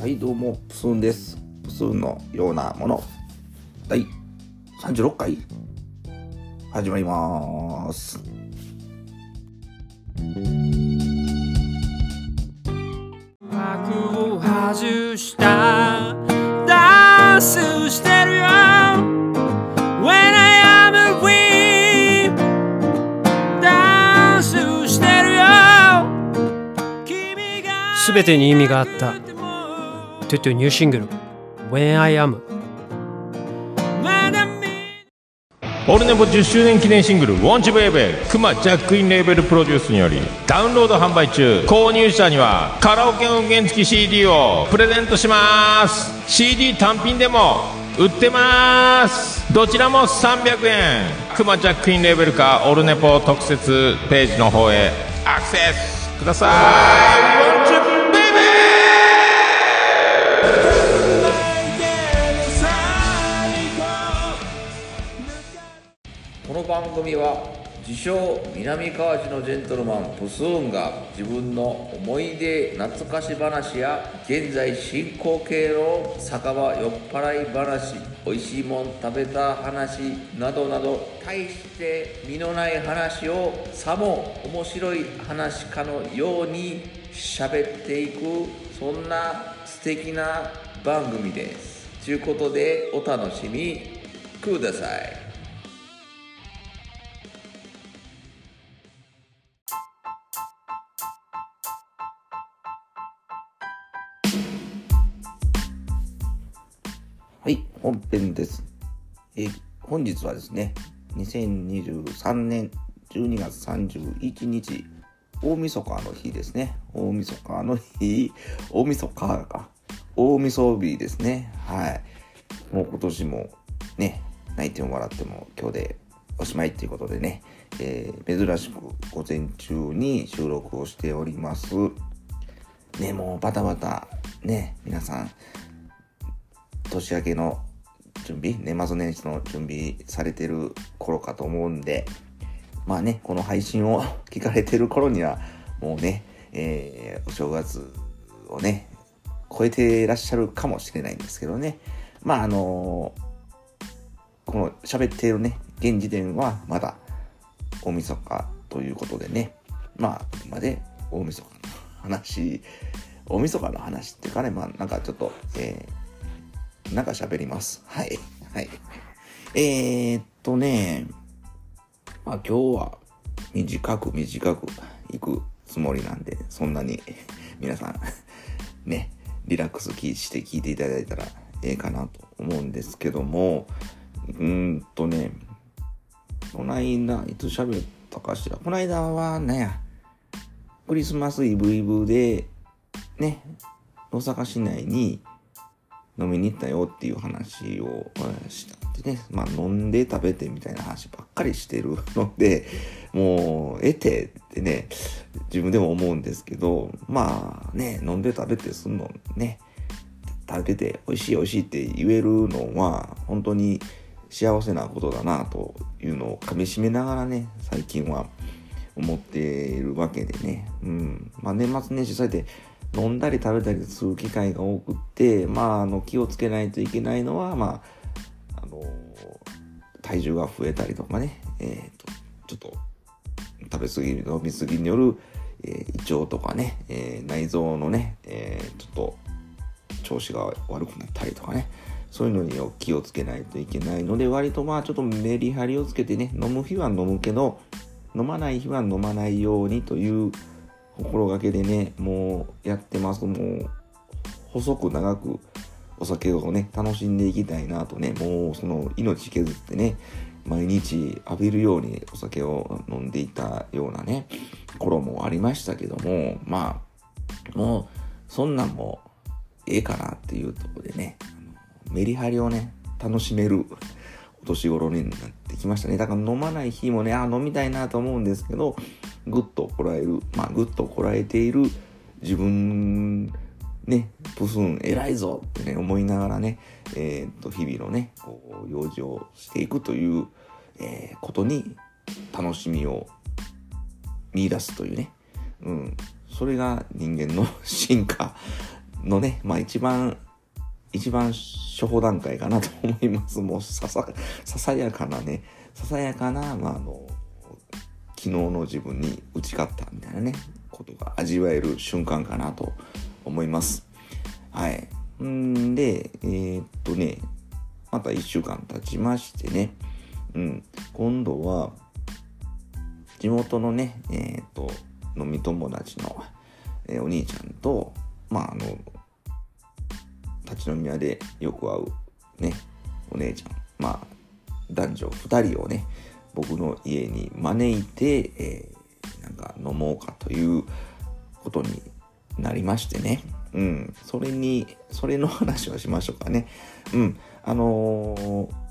はい、どうも、プスーンです。プスーンのようなもの。第36回始まります。幕を外したダンスしてるよ When I am a queen ダンスしてるよ君がすべてに意味があったトゥトゥニューシングル When I Am オルネポ10周年記念シングル「ウォンチベイベー」クマジャックインレーベルプロデュースによりダウンロード販売中。購入者にはカラオケ音源付き CD をプレゼントします。CD 単品でも売ってます。どちらも300円。クマジャックインレーベルかオルネポ特設ページの方へアクセスください。組は自称南川市のジェントルマンプスーンが自分の思い出懐かし話や現在進行形の酒場酔っ払い話美味しいもん食べた話などなど大して身のない話をさも面白い話かのように喋っていくそんな素敵な番組です。ということでお楽しみ。ください。はい、本編です。え本日はですね、2023年12月31日、大晦日の日ですね。大晦日の日、大晦日か。大晦日ですね。はい。もう今年もね、泣いても笑っても今日でおしまいっていうことでね、えー珍しく午前中に収録をしております。ね、もうバタバタ、ね、皆さん、年明けの準備年末年始の準備されてる頃かと思うんでまあねこの配信を 聞かれてる頃にはもうね、えーお正月をね超えていらっしゃるかもしれないんですけどね。まああのこの喋っているね現時点はまだ大晦日ということでね。まああくまで大晦日の話大晦日の話っていうかねまあなんかちょっとえーなんか喋ります。はい。はい。えー、っとね、まあ今日は短く短く行くつもりなんで、そんなに皆さん、ね、リラックスして聞いていただいたらええかなと思うんですけども、うんとね、この間、いつ喋ったかしら？この間はねや、クリスマスイブイブで、ね、大阪市内に、飲みに行ったよっていう話をしたってね、まあ飲んで食べてみたいな話ばっかりしてるので、もう、得てってね、自分でも思うんですけど、まあね、飲んで食べてすんのね、食べて美味しい美味しいって言えるのは、本当に幸せなことだなというのをかみしめながらね、最近は思っているわけでね。うん。まあ年末年始そうやって飲んだり食べたりする機会が多くって、まあ、あの、気をつけないといけないのは、まあ、あの、体重が増えたりとかね、えっ、と、ちょっと、食べ過ぎ、飲み過ぎによる、えー胃腸とかね、えー内臓のね、えーちょっと、調子が悪くなったりとかね、そういうのに気をつけないといけないので、割とまあちょっとメリハリをつけてね、飲む日は飲むけど、飲まない日は飲まないようにという心がけでね、もうやってます。もう、細く長くお酒をね、楽しんでいきたいなとね、もうその命削ってね、毎日浴びるようにお酒を飲んでいたようなね、頃もありましたけども、まあ、もう、そんなんもええかなっていうところでね、メリハリをね、楽しめるお年頃になってきましたね。だから飲まない日もね、あ、飲みたいなと思うんですけど、ぐっとこらえる、まあ、ぐっとこらえている自分、ね、プスン偉いぞってね、思いながらね、えーっと、日々のね、こう、用事をしていくという、えーことに楽しみを見出すというね、うん、それが人間の進化のね、まあ一番、一番初歩段階かなと思います。もうささ、ささやかなね、ささやかな、まああの、昨日の自分に打ち勝ったみたいなね、ことが味わえる瞬間かなと思います。はい。んで、えーっとね、また1週間経ちましてね、うん、今度は、地元のね、えーっと、飲み友達の、えーお兄ちゃんと、まあ、あの、立ち飲み屋でよく会うね、お姉ちゃん、まあ、男女2人をね、僕の家に招いて、えーなんか飲もうかということになりましてね。うん。それに、それの話をしましょうかね。うん。あのー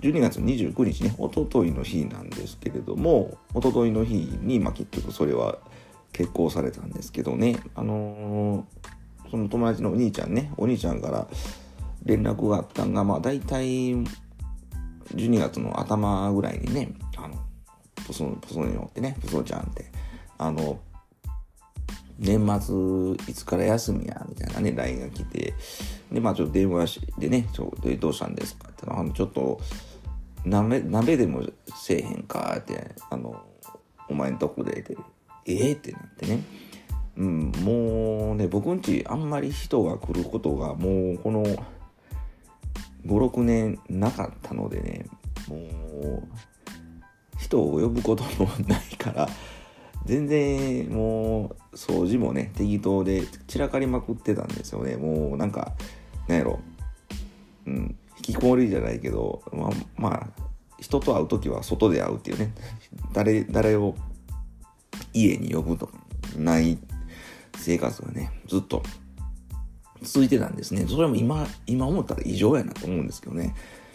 12月29日ね、おとといの日なんですけれども、おとといの日に、まあ、結局それは決行されたんですけどね、あのーその友達のお兄ちゃんね、お兄ちゃんから連絡があったんが、まあ、大体12月の頭ぐらいにね、あの、ポソポソに乗ってね、ポソちゃんって、あの、年末いつから休みやみたいなね LINE が来てでまあちょっと電話してねちょどうしたんですかってあのちょっと鍋鍋でもせえへんかってあのお前んとこででええってなってね。うんもうね僕んちあんまり人が来ることがもうこの56年なかったのでねもう人を呼ぶこともないから全然もう掃除もね適当で散らかりまくってたんですよね。もうなんかなんやろ。うん引きこもりじゃないけどまあまあ人と会う時は外で会うっていうね。誰誰を家に呼ぶとかない生活がねずっと続いてたんですね。それも今今思ったら異常やなと思うんですけどね。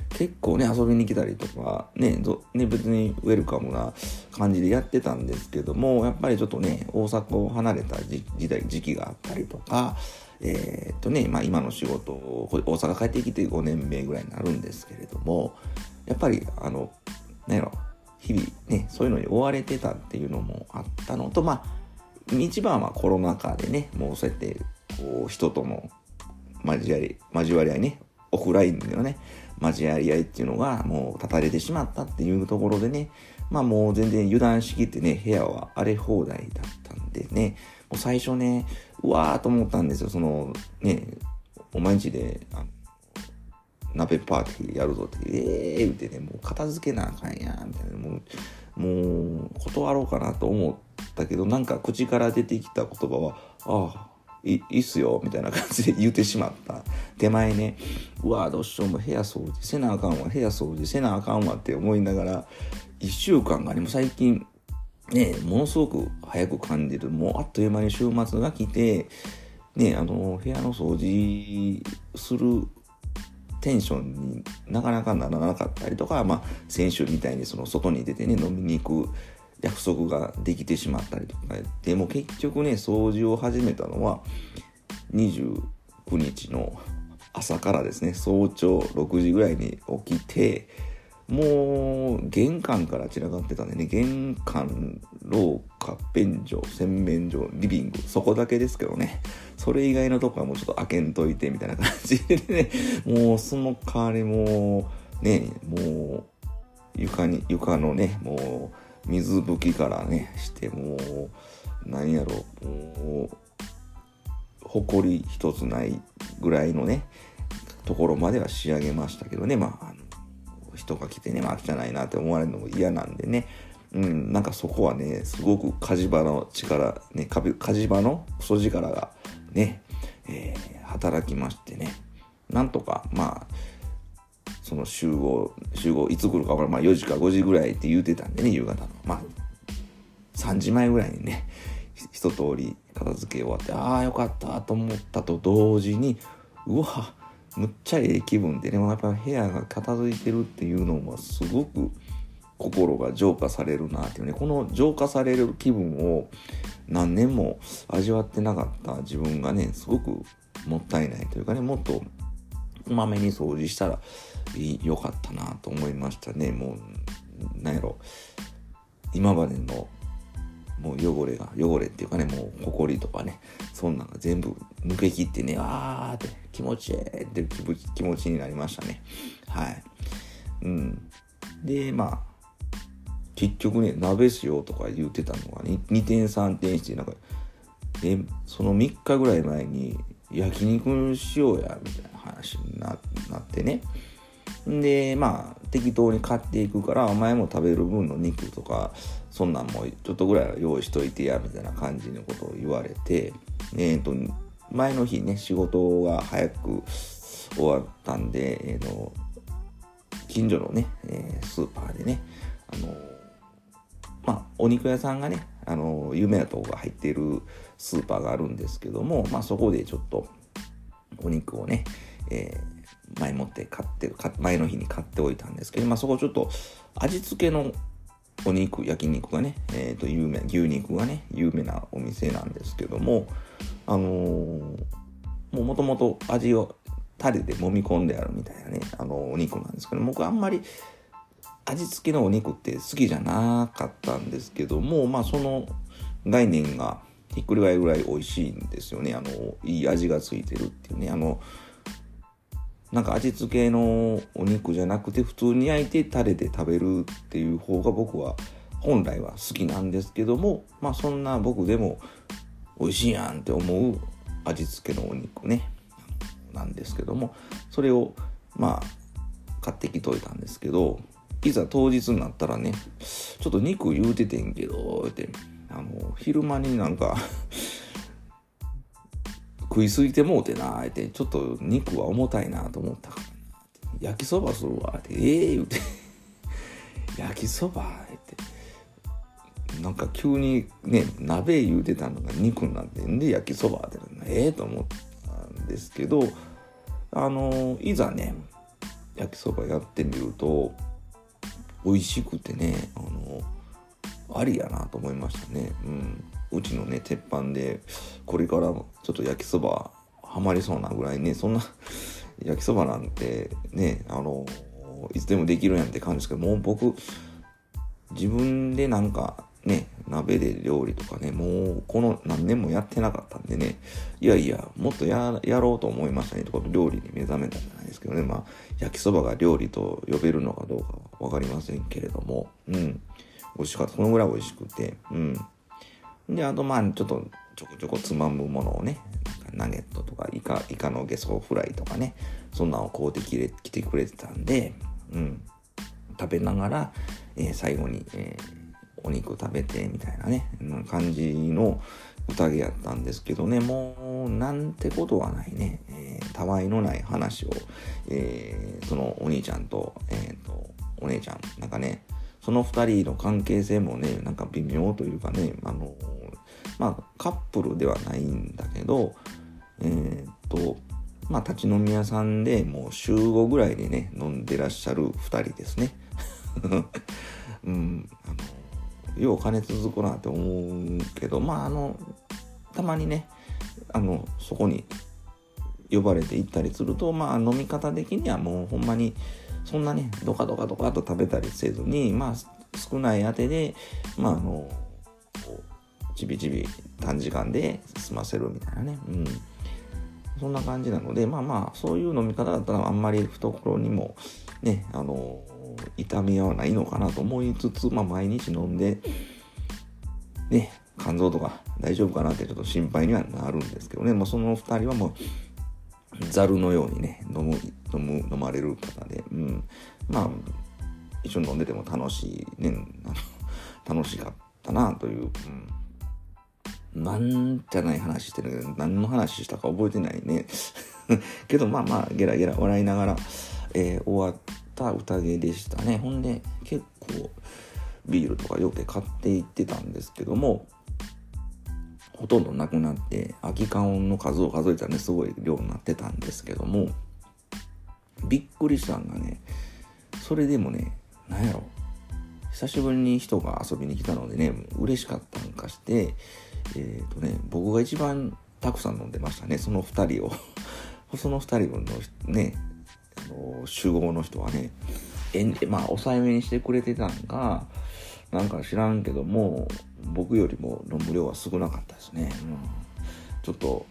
結構ね遊びに来たりとかねね別にウェルカムな感じでやってたんですけどもやっぱりちょっとね大阪を離れた時代時期があったりとかえーっとね、まあ、今の仕事を大阪帰ってきて5年目ぐらいになるんですけれどもやっぱりあのなんやろ日々ねそういうのに追われてたっていうのもあったのとまあ一番はコロナ禍でねもうそうやって人との交わり交わり合いねオフラインでのね交わり合いっていうのがもう断たれてしまったっていうところでねまあもう全然油断しきってね部屋は荒れ放題だったんでねもう最初ねうわーと思ったんですよ。そのねお前んちで鍋パーティーやるぞってええー、ってねもう片付けなあかんやんみたいな。もうもう断ろうかなと思ったけどなんか口から出てきた言葉はああいいっすよみたいな感じで言ってしまった。手前ねうわどうしようも部屋掃除せなあかんわ部屋掃除せなあかんわって思いながら1週間がねもう最近ねものすごく早く感じるもうあっという間に週末が来てねあの部屋の掃除するテンションになかなかならなかったりとか、まあ、先週みたいにその外に出てね飲みに行く約束ができてしまったりとか。でも結局ね掃除を始めたのは29日の朝からですね。早朝6時ぐらいに起きてもう玄関から散らかってたんでね玄関廊下便所洗面所リビングそこだけですけどね。それ以外のとこはもうちょっと開けんといてみたいな感じでね。もうその代わりもうねもう床に床のねもう水拭きからねしてもう何やろもう誇り一つないぐらいのねところまでは仕上げましたけどね。まあ人が来てね、まあ、汚いなって思われるのも嫌なんでね、うん、なんかそこはね、すごく火事場の力、ね、火事場のクソ力がね、えー働きましてね、なんとか、まあ、その集合、集合いつ来るか分からん、まあ4時か5時ぐらいって言うてたんでね、夕方の。まあ、3時前ぐらいにね、一通り片付け終わって、ああ、よかったと思ったと同時に、うわ、むっちゃええ気分でね、やっぱ部屋が片付いてるっていうのはすごく心が浄化されるなっていうね、この浄化される気分を何年も味わってなかった自分がね、すごくもったいないというかね、もっとこまめに掃除したら良かったなと思いましたね。もう、なんやろ、今までのもう汚れが汚れっていうかねもうほこりとかねそんなんが全部抜けきってねあーって気持ちいいって気持ちになりましたね。はい。うん。でまあ結局ね鍋しようとか言ってたのが、ね、2点3点してなんかでその3日ぐらい前に焼肉しようやみたいな話になってね。でまあ適当に買っていくからお前も食べる分の肉とかそんなんもちょっとぐらいは用意しといてやみたいな感じのことを言われてえっ、と前の日ね仕事が早く終わったんで、えーの近所のね、えースーパーでねあのまあお肉屋さんがねあの有名なとこが入っているスーパーがあるんですけどもまあそこでちょっとお肉をね、えー前もって買って前の日に買っておいたんですけど、まあ、そこちょっと味付けのお肉焼肉がね、えー、と有名牛肉がね有名なお店なんですけどもあのーもうもともと味をタレで揉み込んであるみたいなねあのお肉なんですけど僕あんまり味付けのお肉って好きじゃなかったんですけどもまあその概念がひっくり返るぐらい美味しいんですよね。あのいい味がついてるっていうね。あのなんか味付けのお肉じゃなくて普通に焼いてタレで食べるっていう方が僕は本来は好きなんですけどもまあそんな僕でも美味しいやんって思う味付けのお肉ねなんですけどもそれをまあ買ってきといたんですけどいざ当日になったらねちょっと肉言うててんけどってあの昼間になんか食いすぎてもうてなってちょっと肉は重たいなと思ったから焼きそばするわ。ってええ言うて。焼きそばって。なんか急にね鍋言うてたのが肉になってんで焼きそばってええと思ったんですけどあのいざね焼きそばやってみると美味しくてねあのありやなと思いましたね。うん。うちのね鉄板でこれからちょっと焼きそばハマりそうなぐらいねそんな 焼きそばなんてねあのいつでもできるやんって感じですけどもう僕自分でなんかね鍋で料理とかねもうこの何年もやってなかったんでねいやいやもっとやろうと思いましたねとか料理に目覚めたんじゃないですけどね。まあ焼きそばが料理と呼べるのかどうかは分かりませんけれどもうん。美味しかった。そのぐらい美味しくてうん。で、あとまあちょっとちょこちょこつまむものをね、ナゲットとかイカ、イカのゲソフライとかね、そんなんを買うてきれ来てくれてたんで、うん、食べながら、えー最後に、えーお肉食べてみたいなね、うん感じの宴やったんですけどね、もうなんてことはないね、えーたわいのない話を、えーそのお兄ちゃんと、えーと、お姉ちゃん、なんかね、その2人の関係性もねなんか微妙というかねあのまあカップルではないんだけどえーっとまあ立ち飲み屋さんでもう週5ぐらいでね飲んでらっしゃる2人ですね。うんあのよう金続くなって思うけどまああのたまにねあのそこに呼ばれて行ったりするとまあ飲み方的にはもうほんまにそんなねドカドカドカと食べたりせずにまあ少ないあてでまああのちびちび短時間で済ませるみたいなね。うん。そんな感じなのでまあまあそういう飲み方だったらあんまり懐にもねあの痛みはないのかなと思いつつまあ毎日飲んでね肝臓とか大丈夫かなってちょっと心配にはなるんですけどね、まあ、その2人はもうざるのようにね飲む飲む飲まれる方で、うん、まあ一緒に飲んでても楽しいねあの 楽しかったなという、うん、なんじゃない話してるけど何の話したか覚えてないね。けどまあまあゲラゲラ笑いながら、えー終わった宴でしたね。ほんで結構ビールとかよく買っていってたんですけどもほとんどなくなって空き缶の数を数えたらねすごい量になってたんですけどもびっくりしたんがねそれでもねなんやろ久しぶりに人が遊びに来たのでね嬉しかったんかしてえっ、とね僕が一番たくさん飲んでましたねその2人を。その2人分のねあの集合の人はねえまあ抑えめにしてくれてたんかなんか知らんけども僕よりも飲む量は少なかったですね、うん、ちょっと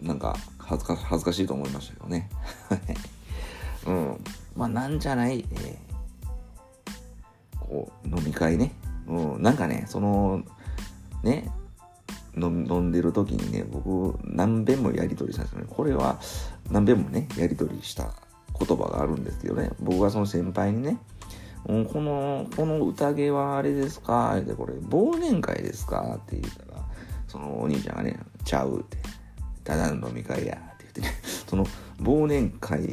なんか恥ずか恥ずかしいと思いましたけどね。うん。まあなんじゃない、えー、こう飲み会ね、うん、なんかねそのね飲んでる時にね僕何遍もやり取りしたんですよねこれは何遍もねやり取りした言葉があるんですけどね。僕はその先輩にねうん、この、この宴はあれですか？って、これ、忘年会ですか？って言ったら、そのお兄ちゃんがね、ちゃうって、ただの飲み会やって言ってね、その忘年会っ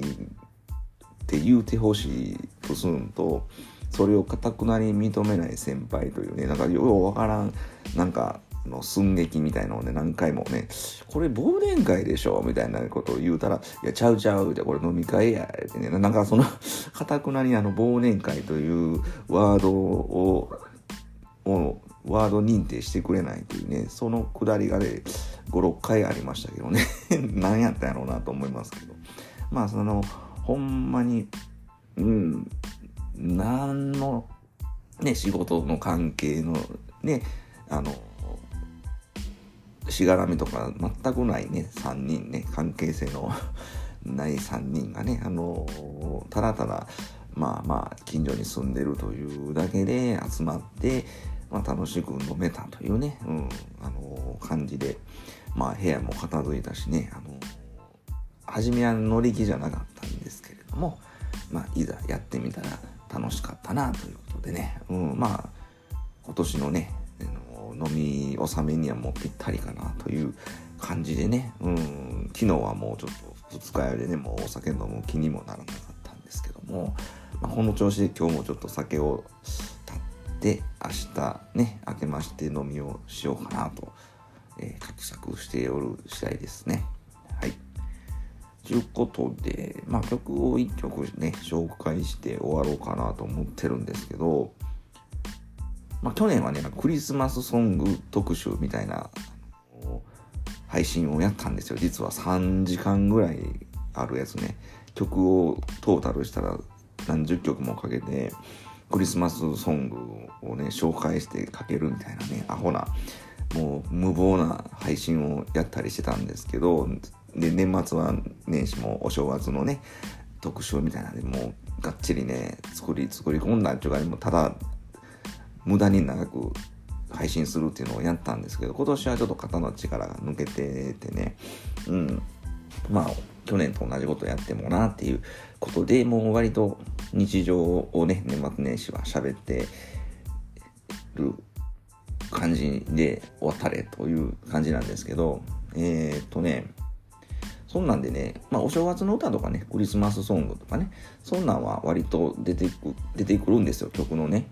て言うてほしいとするんと、それをかたくなに認めない先輩というね、なんかようわからん、なんか、の寸劇みたいのをね、何回もね、これ忘年会でしょみたいなことを言うたら、いや、ちゃうちゃうって、これ飲み会や、ってね、なんかその、かたくなにあの、忘年会というワードを、を、ワード認定してくれないというね、そのくだりがね、5、6回ありましたけどね、何やったんやろうなと思いますけど。まあ、その、ほんまに、うん、何の、ね、仕事の関係の、ね、あの、しがらみとか全くないね3人ね関係性の ない3人がねあのただただまあまあ近所に住んでるというだけで集まって、まあ、楽しく飲めたというね、うん、あの感じでまあ部屋も片付いたしねあの初めは乗り気じゃなかったんですけれども、まあ、いざやってみたら楽しかったなということでね、うん、まあ今年のね飲み納めにはもうぴったりかなという感じでね、うん、昨日はもうちょっと二日酔いでね、もうお酒飲む気にもならなかったんですけども、まあ、この調子で今日もちょっと酒を立って明日ね、明けまして飲みをしようかなと、えー、画策しておる次第ですね。はい。ということで、まあ曲を1曲ね、紹介して終わろうかなと思ってるんですけど、まあ、去年はね、クリスマスソング特集みたいな配信をやったんですよ。実は3時間ぐらいあるやつね。曲をトータルしたら何十曲もかけて、クリスマスソングをね、紹介してかけるみたいなね、アホな、もう無謀な配信をやったりしてたんですけど、で、年末は年始もお正月のね、特集みたいなんで、もうがっちりね、作り、作り込んだっていうか、もうただ無駄に長く配信するっていうのをやったんですけど、今年はちょっと肩の力が抜けててね、うん、まあ、去年と同じことやってもなっていうことで、もう割と日常をね、年末年始は喋ってる感じで終わったれという感じなんですけど、えー、っとね、そんなんでね、まあお正月の歌とかね、クリスマスソングとかね、そんなんは割と出てく、出てくるんですよ、曲のね。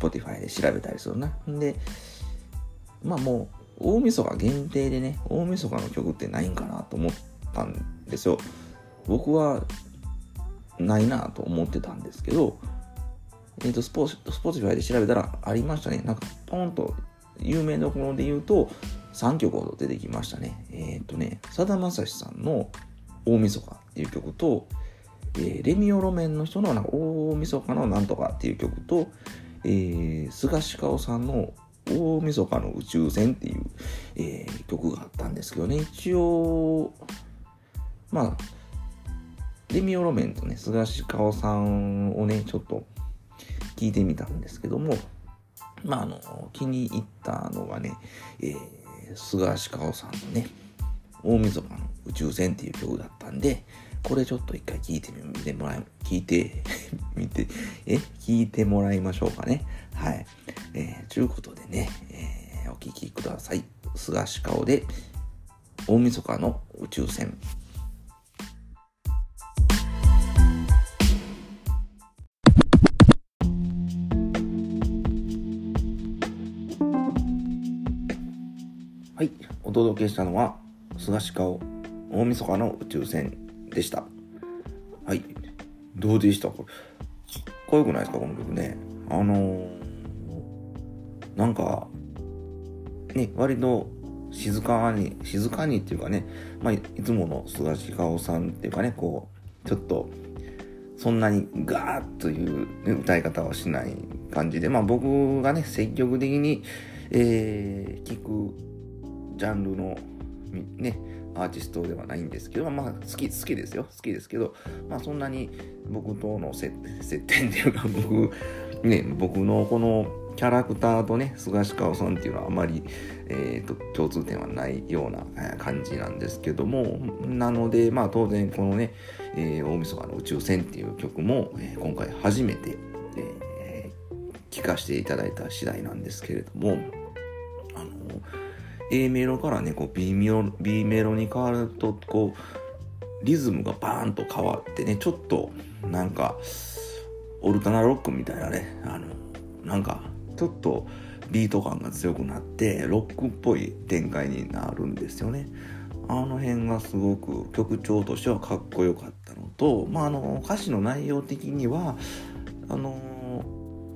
Spotify で調べたりするな。で、まあもう、大晦日限定でね、大晦日の曲ってないんかなと思ったんですよ。僕は、ないなと思ってたんですけど、えっ、ー、と、スポ、スポティファイで調べたらありましたね。なんか、ポンと、有名どころで言うと、3曲ほど出てきましたね。えっ、ー、とね、さだまさしさんの大晦日っていう曲と、えー、レミオロメンの人のなんか大晦日のなんとかっていう曲と、えー、スガシカオさんの大晦日の宇宙船っていう、えー、曲があったんですけどね、一応、まあ、レミオロメンとね、菅氏香さんをね、ちょっと聞いてみたんですけども、まあ、あの、気に入ったのがね、えー、菅氏香さんのね、大晦日の宇宙船っていう曲だったんで、これちょっと一回聞いてみてもらい、聞いて みて、え、聞いてもらいましょうかね。はい。えー、ちゅうことでね、えー、お聞きください。菅氏顔で、大晦日の宇宙船。はい、お届けしたのは、菅氏顔、大晦日の宇宙船でした。はい。どうでしたこれ。かっこよくないですか？この曲ね。あのー、なんか、ね、割と静かに、静かにっていうかね、まあ、いつもの菅氏顔さんっていうかね、こう、ちょっと、そんなにガーッというね歌い方はしない感じで、まあ僕がね、積極的に、えー、聞くジャンルの、ね、アーティストではないんですけど、まあ好き、好きですよ。好きですけど、まあそんなに僕との接点っていうか、僕、ね、僕のこのキャラクターとね、菅氏川さんっていうのはあまり、えーと、共通点はないような感じなんですけども、なので、まあ当然このね、えー大晦日の宇宙船っていう曲も、えー今回初めて、えー聴かせていただいた次第なんですけれども、A メロからね、こう B メロ、B メロに変わると、こう、リズムがバーンと変わってね、ちょっと、なんか、オルタナロックみたいなね、あの、なんか、ちょっとビート感が強くなって、ロックっぽい展開になるんですよね。あの辺がすごく曲調としてはかっこよかったのと、まあ、あの、歌詞の内容的には、あの、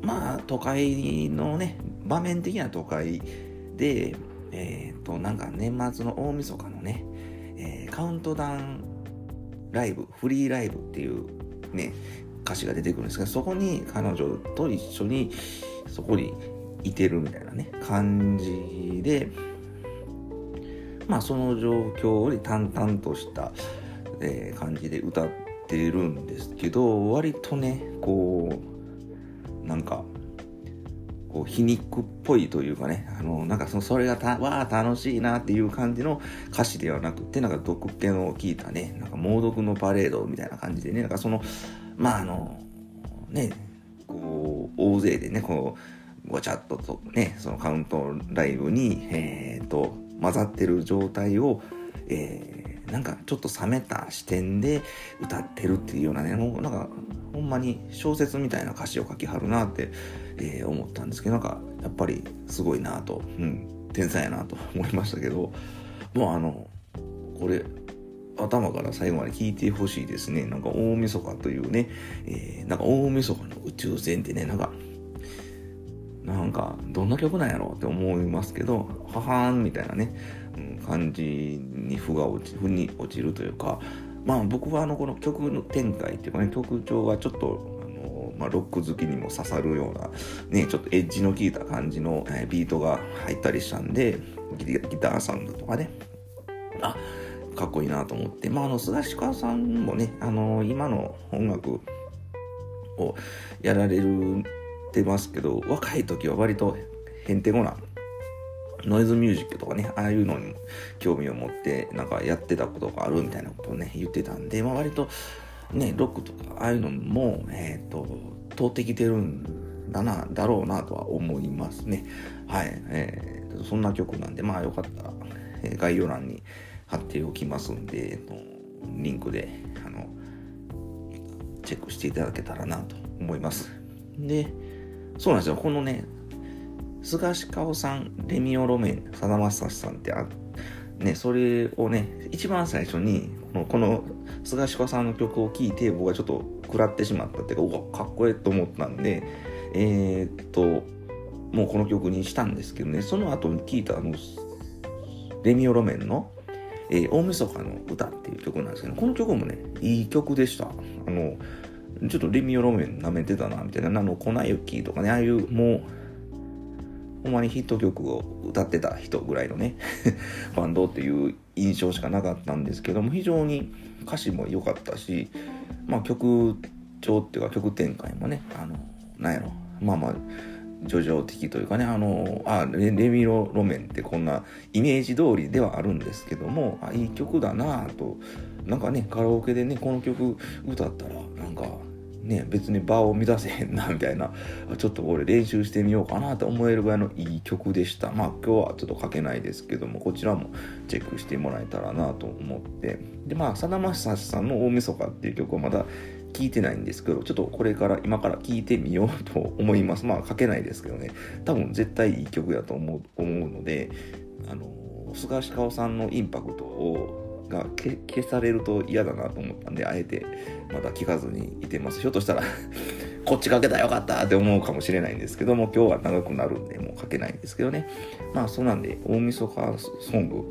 まあ、都会のね、場面的な都会で、えっ、と、なんか年末の大晦日のね、えーカウントダウンライブ、フリーライブっていうね、歌詞が出てくるんですが、そこに彼女と一緒にそこにいてるみたいなね、感じで、まあその状況に淡々とした、えー感じで歌ってるんですけど、割とね、こう、なんか、こう皮肉っぽいというかね、あの、なんかそのそれがた、わあ楽しいなっていう感じの歌詞ではなくて、なんか毒気の効いたね、なんか猛毒のパレードみたいな感じでね、なんかその、まああの、ね、こう、大勢でね、こう、ごちゃっととね、そのカウントライブに、えー、と、混ざってる状態を、えーなんかちょっと冷めた視点で歌ってるっていうようなね、もうなんか、ほんまに小説みたいな歌詞を書きはるなって、えー思ったんですけど、なんか、やっぱりすごいなと、うん、天才やなと思いましたけど、もうあの、これ、頭から最後まで聞いてほしいですね。なんか大晦日というね、えーなんか大晦日の宇宙船ってね、なんか、なんか、どんな曲なんやろうって思いますけど、ははーんみたいなね、うん、感じに負が落ち、負に落ちるというか、まあ僕はあの、この曲の展開っていうかね、曲調がちょっと、あの、まあロック好きにも刺さるような、ね、ちょっとエッジの効いた感じの、えビートが入ったりしたんで、ギターサウンドとかね、あ、かっこいいなと思って、まああの、菅氏川さんもね、あの、今の音楽をやられるてますけど若い時は割とへんてこなノイズミュージックとかねああいうのにも興味を持ってなんかやってたことがあるみたいなことをね言ってたんで、まあ、割とねロックとかああいうのもえっ、と通ってきてるんだなだろうなとは思いますねはい、えーそんな曲なんでまあよかったら、え概要欄に貼っておきますんで、えっとリンクであのチェックしていただけたらなと思います。で、そうなんですよ。このね、菅氏顔さん、レミオロメン、さだまさしさんってあ、ね、それをね、一番最初に、この、この菅氏顔さんの曲を聴いて、僕はちょっと食らってしまったっていうか、うわ、かっこええと思ったんで、えーっと、もうこの曲にしたんですけどね、その後に聴いたあの、レミオロメンの、えー大晦日の歌っていう曲なんですけど、この曲もね、いい曲でした。あの、ちょっとレミオロメン舐めてたな、みたいな、あの、粉雪とかね、ああいう、もう、ほんまにヒット曲を歌ってた人ぐらいのね、バンドっていう印象しかなかったんですけども、非常に歌詞も良かったし、まあ曲調っていうか曲展開もね、あの、なんやろ、まあまあ、叙情的というかね、あの、あ、レレミロロメンってこんなイメージ通りではあるんですけども、あ、いい曲だなぁと、なんかね、カラオケでね、この曲歌ったら、なんか、ね、別に場を乱せへんな、みたいな、ちょっと俺練習してみようかなと思えるぐらいのいい曲でした。まあ今日はちょっと書けないですけども、こちらもチェックしてもらえたらなと思って。で、まあ、さだまさしさんの大晦日っていう曲はまだ聞いてないんですけど、ちょっとこれから今から聞いてみようと思います。まあ書けないですけどね、多分絶対いい曲だと思う思うので、あの、菅氏顔さんのインパクトをが消消されると嫌だなと思ったんで、あえてまだ聞かずにいてます。ひょっとしたら こっちかけたらよかったって思うかもしれないんですけども、今日は長くなるんで、もう書けないんですけどね。まあそうなんで、大晦日ソング、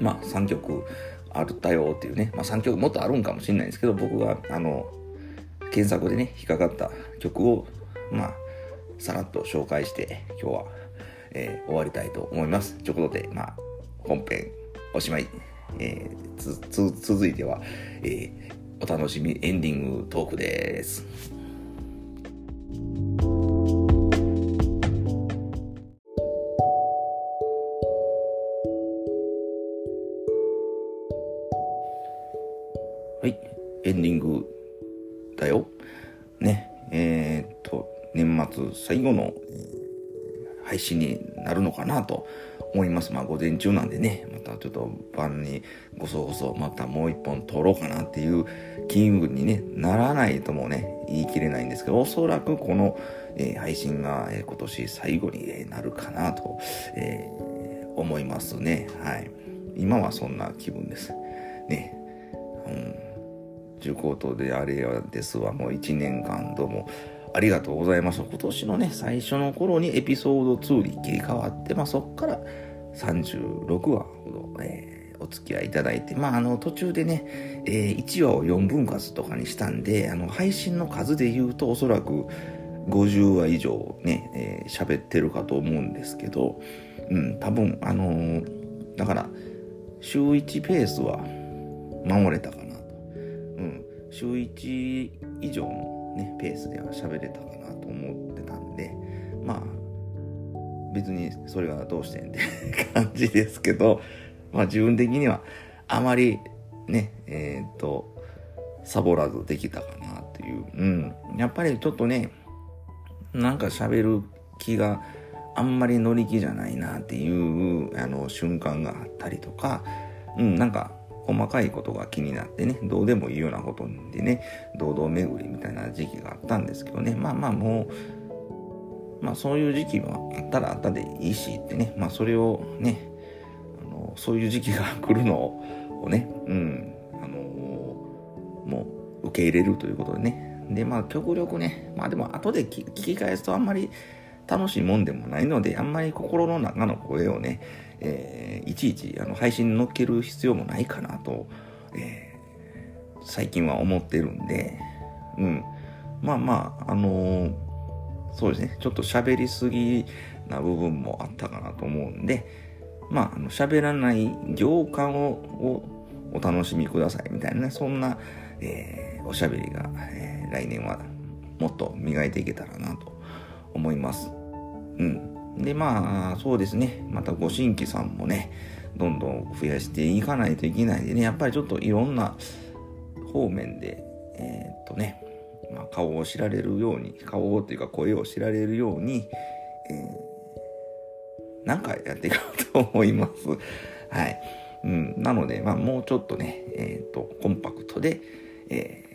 まあ3曲あるったよっていうね、まあ3曲もっとあるんかもしれないんですけど、僕があの、検索でね、引っかかった曲を、まあ、さらっと紹介して、今日は、えー終わりたいと思います。ということで、まあ、本編おしまい。えーつつ続いては、えーお楽しみエンディングトークです。はい、エンディングだよ。ね、えーっと、年末最後の、えー配信になるのかなと思います。まあ午前中なんでね、またちょっと晩にごそごそまたもう一本撮ろうかなっていう気分に、ね、ならないともね、言い切れないんですけど、おそらくこの、えー配信が、えー今年最後になるかなと、え思いますね。はい。今はそんな気分です。ね。うん。中高等であれやですわ、もう1年間どうもありがとうございます。今年のね、最初の頃にエピソード2に切り替わって、まあそっから36話ほど、えお付き合いいただいて、まああの途中でね、え1話を4分割とかにしたんで、あの配信の数で言うとおそらく50話以上ね、えー喋ってるかと思うんですけど、うん、多分あのーだから週1ペースは守れたかなと。うん、週1以上の、ね、ペースでは喋れたかなと思ってたんでまあ別にそれがどうしてんって 感じですけど、まあ、自分的にはあまりねえーっとサボらずできたかなっていう、うん、やっぱりちょっとねなんか喋る気があんまり乗り気じゃないなっていうあの瞬間があったりとか、うん、なんか細かいことが気になってね、どうでもいいようなことでね、堂々巡りみたいな時期があったんですけどね、まあまあもう、まあそういう時期もあったらあったでいいしってね、まあそれをね、あのそういう時期が来るのをね、うん、あのもう受け入れるということでね。で、まあ極力ね、まあでも後で聞き返すとあんまり楽しいもんでもないので、あんまり心の中の声をね、えーいちいちあの配信に乗っける必要もないかなと、えー最近は思ってるんで、うん。まあまあ、あのーそうですね、ちょっと喋りすぎな部分もあったかなと思うんで、まあ、あの喋らない行間ををお楽しみくださいみたいなね、そんな、えーおしゃべりが、えー来年はもっと磨いていけたらなと思います。うん。で、まあ、そうですね。またご新規さんもね、どんどん増やしていかないといけないでね、やっぱりちょっといろんな方面で、えーっとね、まあ、顔を知られるように、顔をというか声を知られるように、えーなんかやっていこうと思います。はい。うん。なので、まあ、もうちょっとね、えーっと、コンパクトで、えー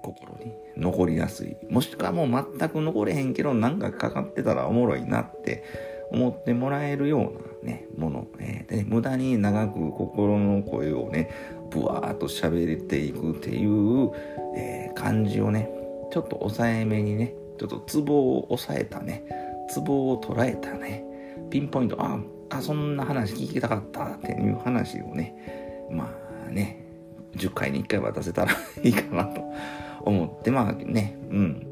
心に残りやすい。もしくはもう全く残れへんけど、なんかかかってたらおもろいなって思ってもらえるようなね、もの。えーで無駄に長く心の声をね、ブワーっと喋っていくっていう、えー感じをね、ちょっと抑えめにね、ちょっとツボを抑えたね、ツボを捉えたね、ピンポイント、あ、あ、そんな話聞きたかったっていう話をね、まあね、10回に1回は出せたらいいかなと思って、まあね、うん。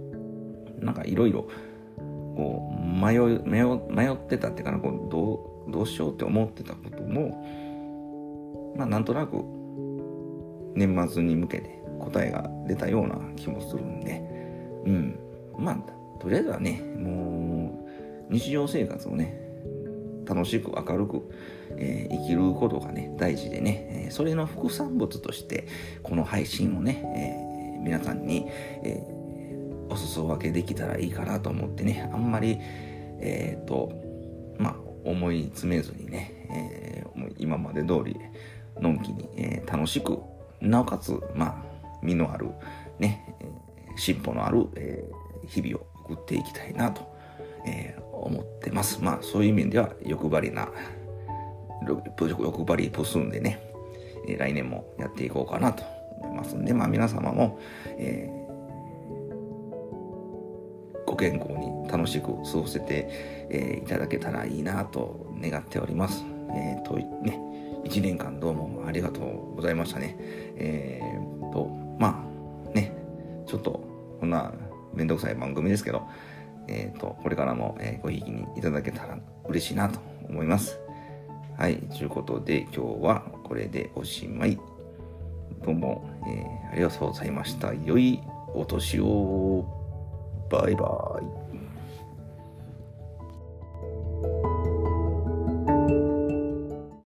なんかいろいろ、こう、迷、迷迷ってたっていうかな、こう、どう、どうしようって思ってたことも、まあなんとなく、年末に向けて答えが出たような気もするんで、うん。まあ、とりあえずはね、もう、日常生活をね、楽しく明るく、えー生きることがね、大事でね、えーそれの副産物として、この配信をね、えー皆さんに、えーお裾分けできたらいいかなと思ってね、あんまり、えっ、と、まあ、思い詰めずにね、えーもう今まで通り、のんきに、えー楽しく、なおかつ、まあ、身のある、ね、えー進歩のある、えー日々を送っていきたいなと、えー思ってます。まあ、そういう意味では欲張りな、欲張りプスんでね、えー来年もやっていこうかなと思いますんで、まあ、皆様も、えー、ご健康に楽しく過ごせて、えー、いただけたらいいなと願っております。えー、とね、1年間どうもありがとうございましたね。えー、と、まあね、ちょっとこんな面倒くさい番組ですけど、えっ、ー、と、これからも、えー、ごひいきにいただけたら嬉しいなと思います。はい、ということで今日はこれでおしまい。どうも、えー、ありがとうございました。良いお年を。バイバイ。